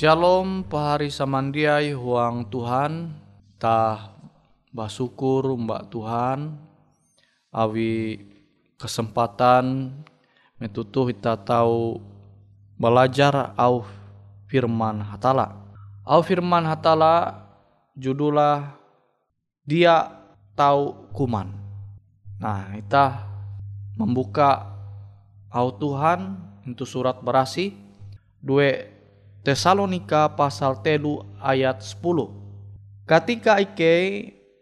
Shalom pahari samandiai huang Tuhan. Tah basukur mbak Tuhan. Awi kesempatan metutuh kita tahu belajar au firman hatala. Au firman hatala judulah dia tahu kuman. Nah, kita membuka au Tuhan untuk surat berasi. 2 Tesalonika pasal telu ayat 10. Ketika ike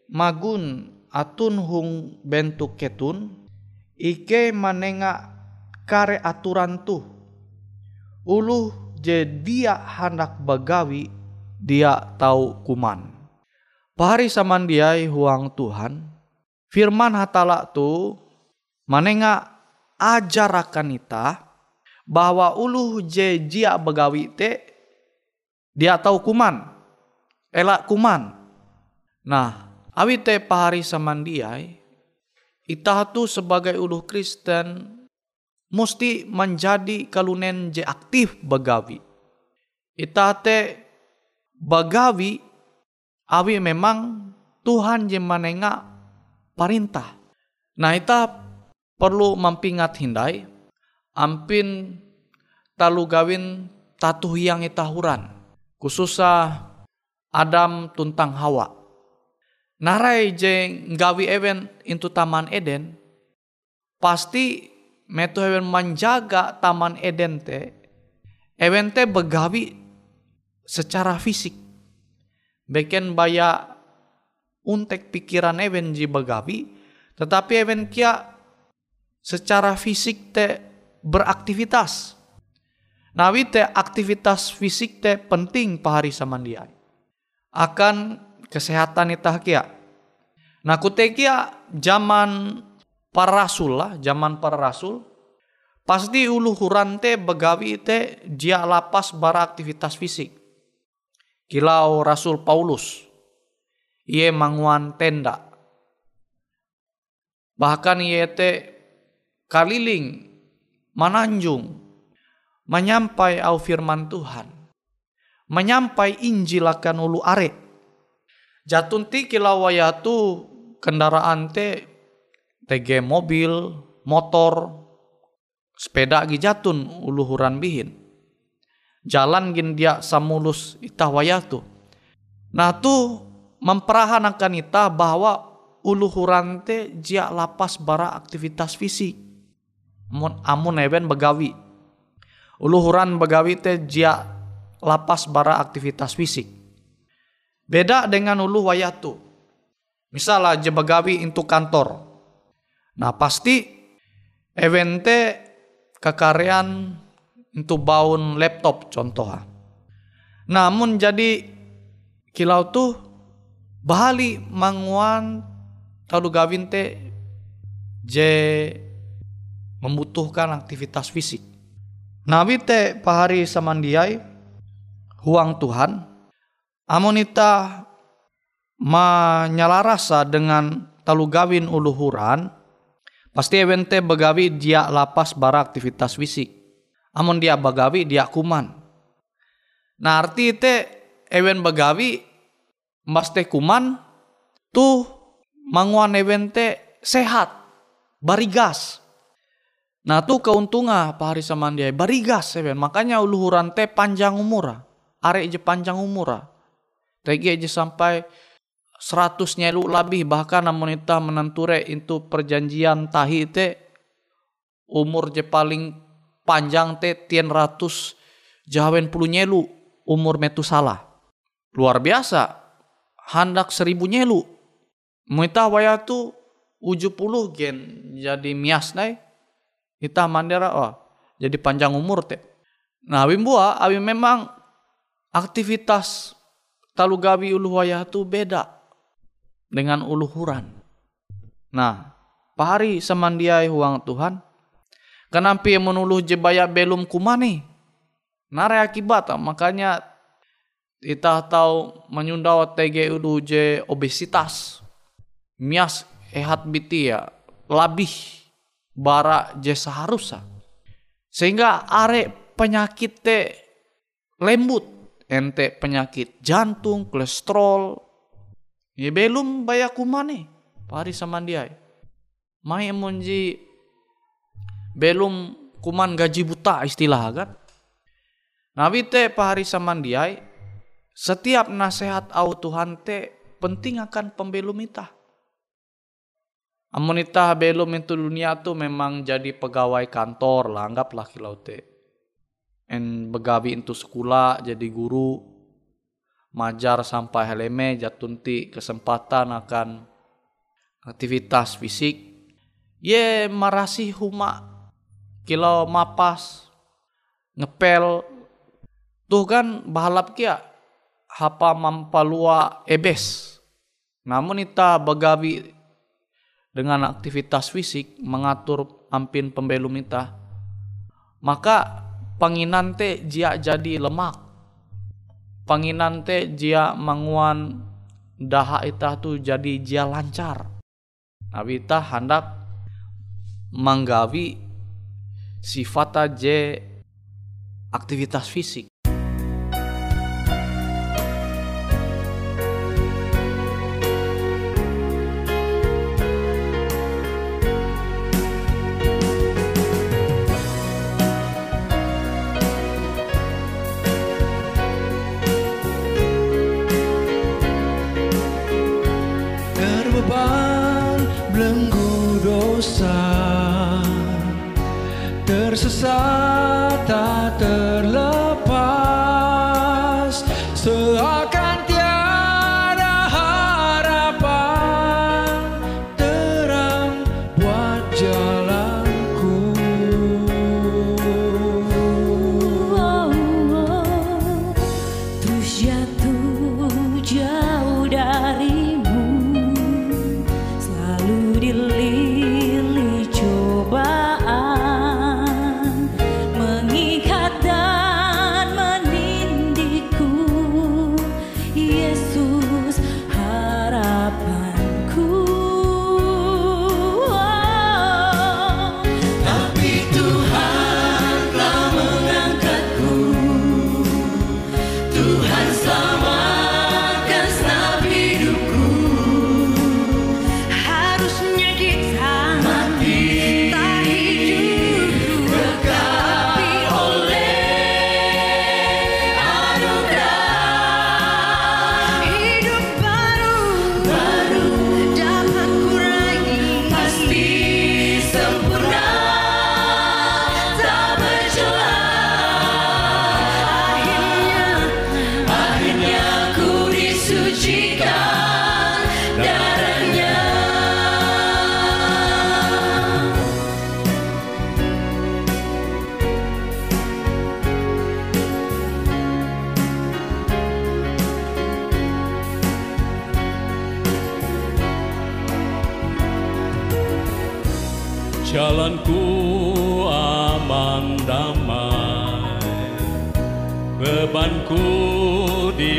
magun atun hung bentuk ketun, ike manenga kare aturan tuh. Uluh je dia hendak bagawi, dia tahu kuman. Pahari samandiai huang Tuhan, firman hatala tu manenga ajarakan ita bahwa uluh je jia begawi te dia tahu kuman. Elak kuman. Nah awi te pahari samandiai ita tu sebagai uluh Kristen mesti menjadi kalunen je aktif begawi. Ita te begawi awi memang Tuhan je manenga perintah. Nah, kita perlu mempingat hindai ampin talu gawin tatu yang itahuran khususnya Adam tuntang Hawa. Narai je gawi event into Taman Eden pasti metu event menjaga Taman Eden te event te begawi secara fisik beken baya untek pikiran even ji begawi tetapi even kia secara fisik te beraktivitas nawi te aktivitas fisik te penting pahari samandiai akan kesehatan itah kia. Nah kutekia zaman para rasul lah zaman para rasul pasti ulu hurante begawi te dia lapas bara aktivitas fisik. Kilau Rasul Paulus, ia manguan tenda. Bahkan ia te kaliling, mananjung, menyampai au firman Tuhan. Menyampai Injil akan ulu are. Jatunti kilau wayatu kendaraan te TG mobil, motor, sepeda gijatun uluhuran bihin jalan gin dia samulus itah wayatu. Nah tu memperahanakan ita bahwa uluhuran te jia lapas bara aktivitas fisik. Amun, amun eben begawi. Uluhuran begawi te jia lapas bara aktivitas fisik. Beda dengan ulu wayatu. Misalnya je begawi untuk kantor. Nah pasti evente kekaryaan untuk baun laptop contoh. Namun jadi kilau tuh bahali manguan talu gawin te je membutuhkan aktivitas fisik. Nabi te pahari samandiai huang Tuhan amonita menyalarasa dengan talu gawin uluhuran pasti evente begawi dia lapas bara aktivitas fisik. Amun dia bagawi dia kuman. Nah arti te ewen bagawi mas kuman tuh manguan ewen te sehat barigas nah tuh keuntungan pahari sama dia barigas ewen makanya uluhuran te panjang umur arek je panjang umur tegi aja sampai seratus nyelu lebih bahkan namun kita menenture itu perjanjian tahi te umur je paling panjang te tien ratus jawen puluh nyelu umur metu salah. Luar biasa. Handak seribu nyelu. Muita waya tu uju puluh gen jadi mias nai. Kita mandera oh, jadi panjang umur te. Nah abim bua abim memang aktivitas talu gabi ulu waya tu beda dengan uluhuran. Nah, pahari semandiai huang Tuhan Kenapa yang menuluh jebaya belum kumani? Nare akibat makanya kita tahu menyundau TG udu je obesitas. Mias ehat biti ya labih bara je seharusnya. Sehingga are penyakit te lembut ente penyakit jantung, kolesterol. Ya belum baya kumane. Pari samandiai. Mai emonji belum kuman gaji buta istilah kan. Nabi te pahari samandiai setiap nasihat au Tuhan te penting akan pembelum ita. Amun ita belum itu dunia tu memang jadi pegawai kantor lah, anggaplah kilau te. En begawi itu sekolah jadi guru, majar sampai heleme jatunti kesempatan akan aktivitas fisik. Ye marasi huma kilau mapas ngepel tuh kan bahalap kia hapa mampalua ebes. Namun ita begawi dengan aktivitas fisik mengatur ampin pembelum maka panginan te jia jadi lemak. Panginan te jia manguan daha ita tu jadi jia lancar. Nabi ita hendak menggawi sifat je aktivitas fisik.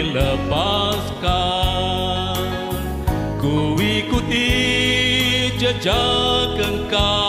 Dilepaskan Ku ikuti jejak engkau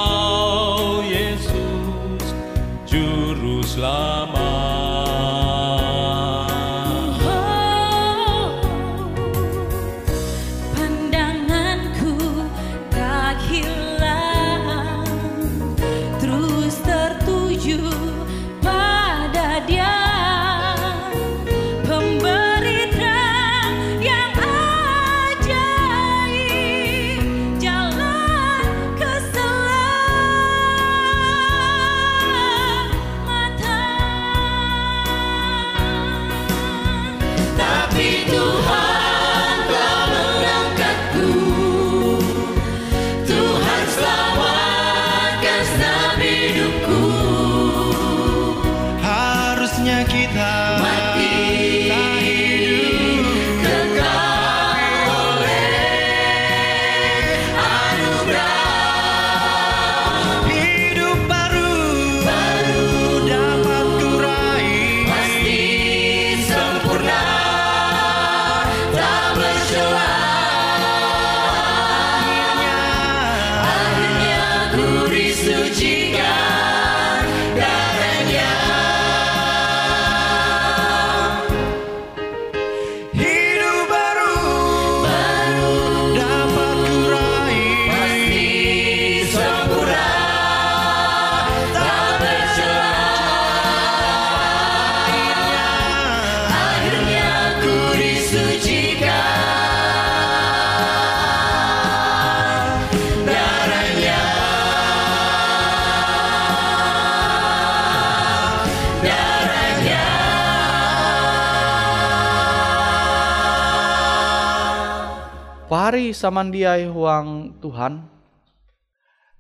samandiai huang Tuhan.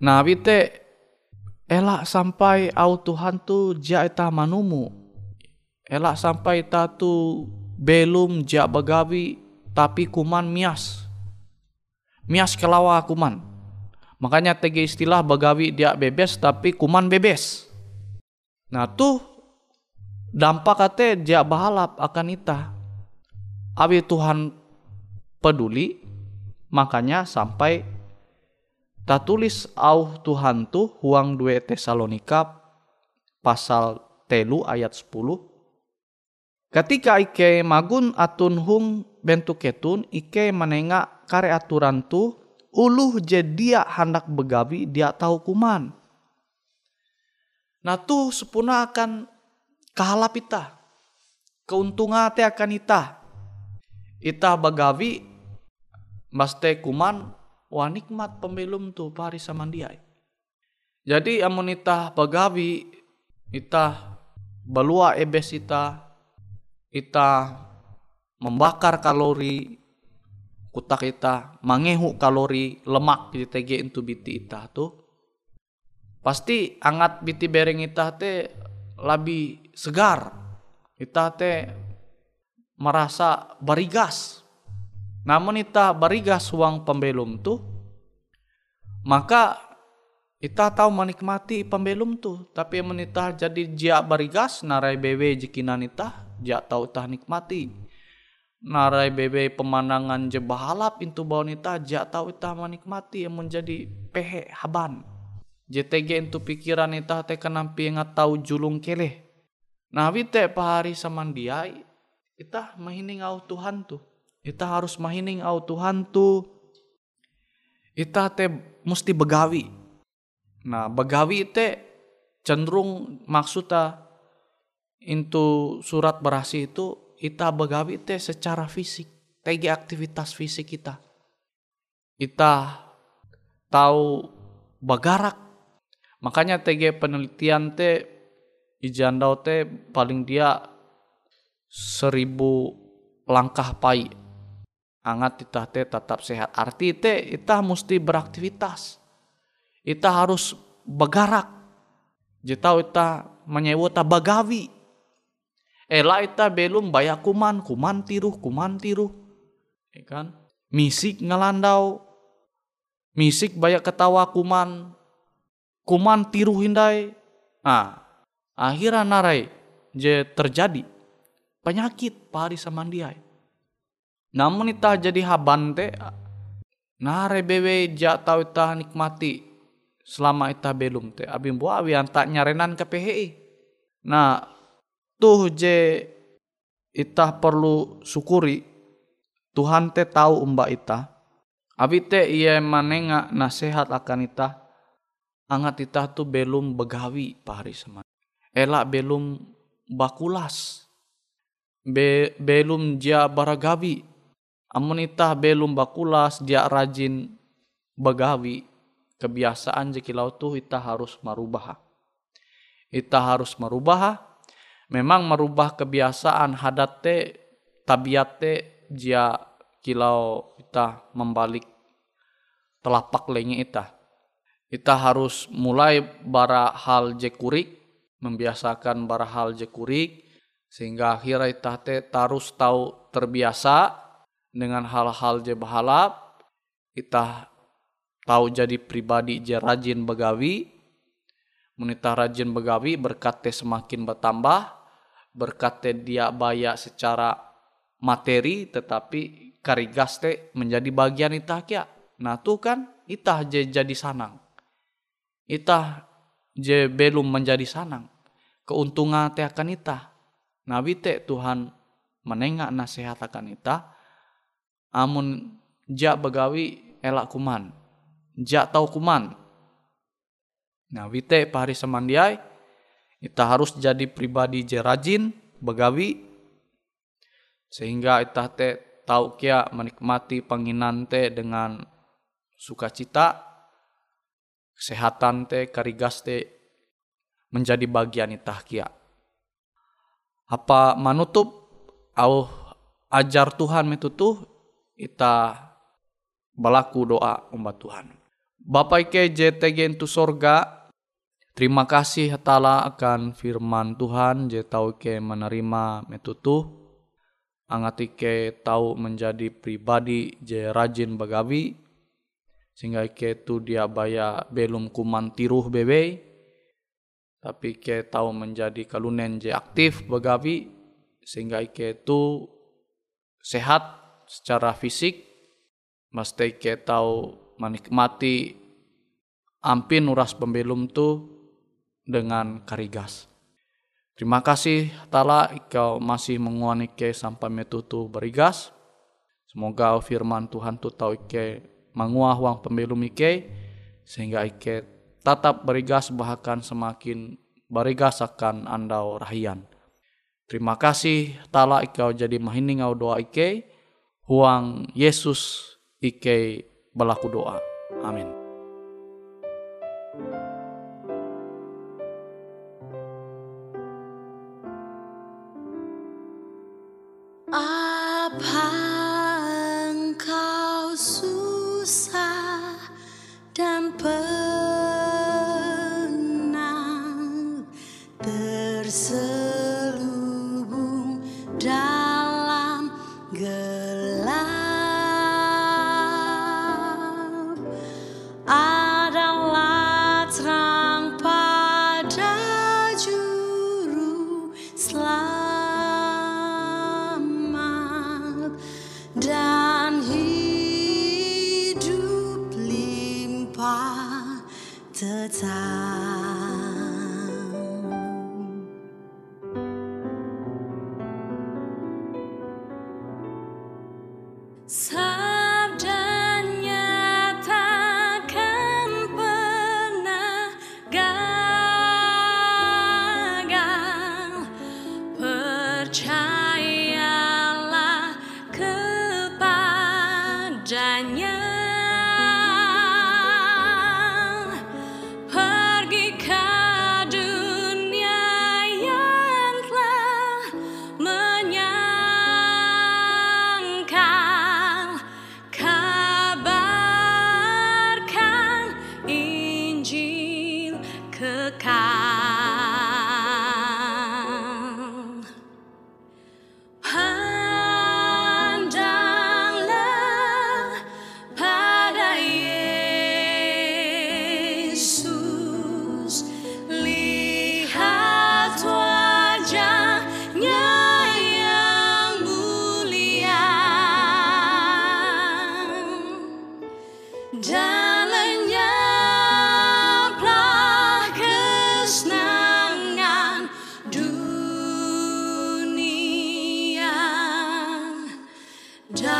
Nah, bite elak sampai au Tuhan tu ja ita manumu. Elak sampai ita tu belum ja bagawi tapi kuman mias. Mias kelawa kuman. Makanya tege istilah bagawi dia bebes tapi kuman bebes. Nah tuh dampak kate ja bahalap akan ita. Abi Tuhan peduli makanya sampai tak tulis au Tuhan tuh huang 2 Tesalonika pasal telu ayat 10 Ketika ike magun atun hung bentuk ketun ike menengak kare aturan tu uluh je dia hendak begawi dia tahu kuman. Nah tuh sepuna akan kahalap ita. Keuntungan te akan ita. Ita begawi Maste kuman wah nikmat pembelum tu pari samandiai. Jadi amun ita begawi ita balua ebes ita ita membakar kalori kutak ita mangehu kalori lemak di tege itu biti ita tuh pasti angat biti bereng ita te lebih segar. Ita te merasa barigas namun ita barigas uang pembelum tuh maka ita tahu menikmati pembelum tuh tapi menita jadi jia barigas narai bewe jikinan ita ja tahu tah nikmati. Narai bebe pemandangan je bahalap itu bau nita ja tahu ita menikmati yang menjadi pehe haban. JTG itu pikiran ita te kenampi ingat tahu julung keleh. Nah wite pahari samandiai ita mahining au Tuhan tuh ita harus mahining au Tuhan tuh ita te mesti begawi. Nah begawi te cenderung maksudnya into surat berasi itu ita begawi te secara fisik. Tegi aktivitas fisik kita ita tahu bagarak makanya tege penelitian te ijandau te paling dia seribu langkah pai angat ita te tetap sehat arti te ita mesti beraktivitas ita harus bagarak jitau ita menyewa ta bagawi Ela ita belum baya kuman, kuman tiruh, kuman tiruh. Ya kan? Misik ngelandau. Misik banyak ketawa kuman. Kuman tiruh hindai. Nah, akhirnya narai je terjadi penyakit pari samandiai. Namun ita jadi haban te narai bewe ja tau ita nikmati selama ita belum te abim buah awi tak nyarenan ke PHI. Nah, tuh je itah perlu syukuri Tuhan te tahu umba ita abi te ia manenga nasihat akan ita angat ita tu belum begawi pahari seman elak belum bakulas. Be, belum dia baragawi amun ita belum bakulas dia rajin begawi. Kebiasaan jekilau tuh ita harus merubah ita harus merubah memang merubah kebiasaan hadat te tabiat te jia kilau kita membalik telapak lengi ita. Ita harus mulai bara hal jekurik, membiasakan bara hal jekurik, sehingga akhirnya ita te tarus tahu terbiasa dengan hal-hal je bahalap, ita tahu jadi pribadi je rajin begawi, menita rajin begawi berkat te semakin bertambah, berkatnya dia baya secara materi tetapi karigaste menjadi bagian itah kia. Nah tuh kan itah je jadi sanang. Itah je belum menjadi sanang. Keuntungan teh akan itah. Nabi teh Tuhan menengak nasihat akan itah. Amun jak begawi elak kuman. Jak tahu kuman. Nabi teh pahari semandiai kita harus jadi pribadi je rajin, begawi, sehingga kita te tahu kia menikmati penginan te dengan sukacita, kesehatan te, karigas te menjadi bagian itah kia. Apa manutup au ajar Tuhan metutuh ita balaku doa umbat Tuhan. Bapak Ike JTG itu sorga, terima kasih hatala akan firman Tuhan, je tahu Ike menerima metutu, angat Ike tahu menjadi pribadi je rajin bagawi, sehingga Ike tu dia baya belum kuman tiruh bebe, tapi Ike tahu menjadi kalunen je aktif bagawi, sehingga Ike tu sehat secara fisik, mesti Ike tahu menikmati ampin uras pembelum tu dengan karigas. Terima kasih Tala kau masih menguani ke sampai metutu berigas. Semoga firman Tuhan tu tahu ike menguah uang pembelum ike sehingga ike tetap berigas bahkan semakin berigas akan andau rahian. Terima kasih Tala ikau jadi mahining au doa ike huang Yesus ike berlaku doa. Amin. die.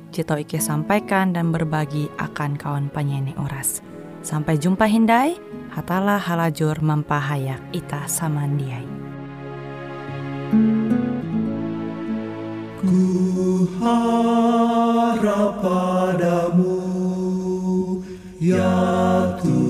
tau Ike sampaikan dan berbagi akan kawan penyanyi Uras. Sampai jumpa Hindai, hatalah halajur mempahayak ita samandiai. Ku harap padamu ya Tuhanku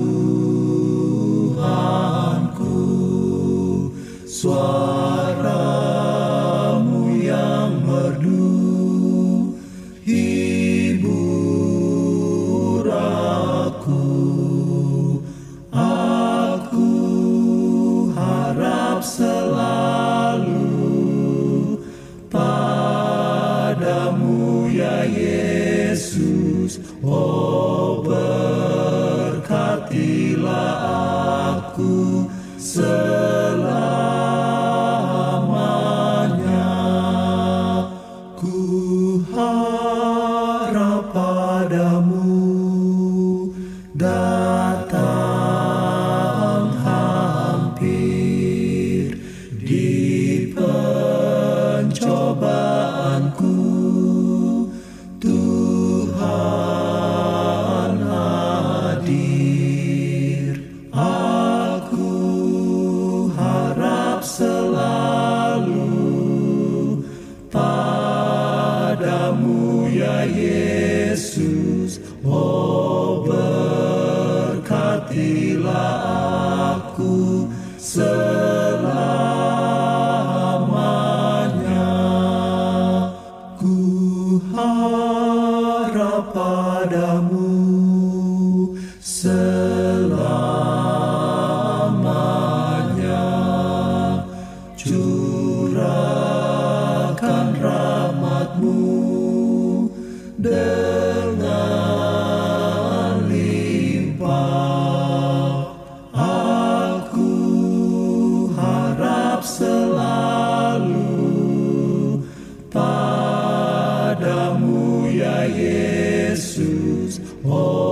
Oh.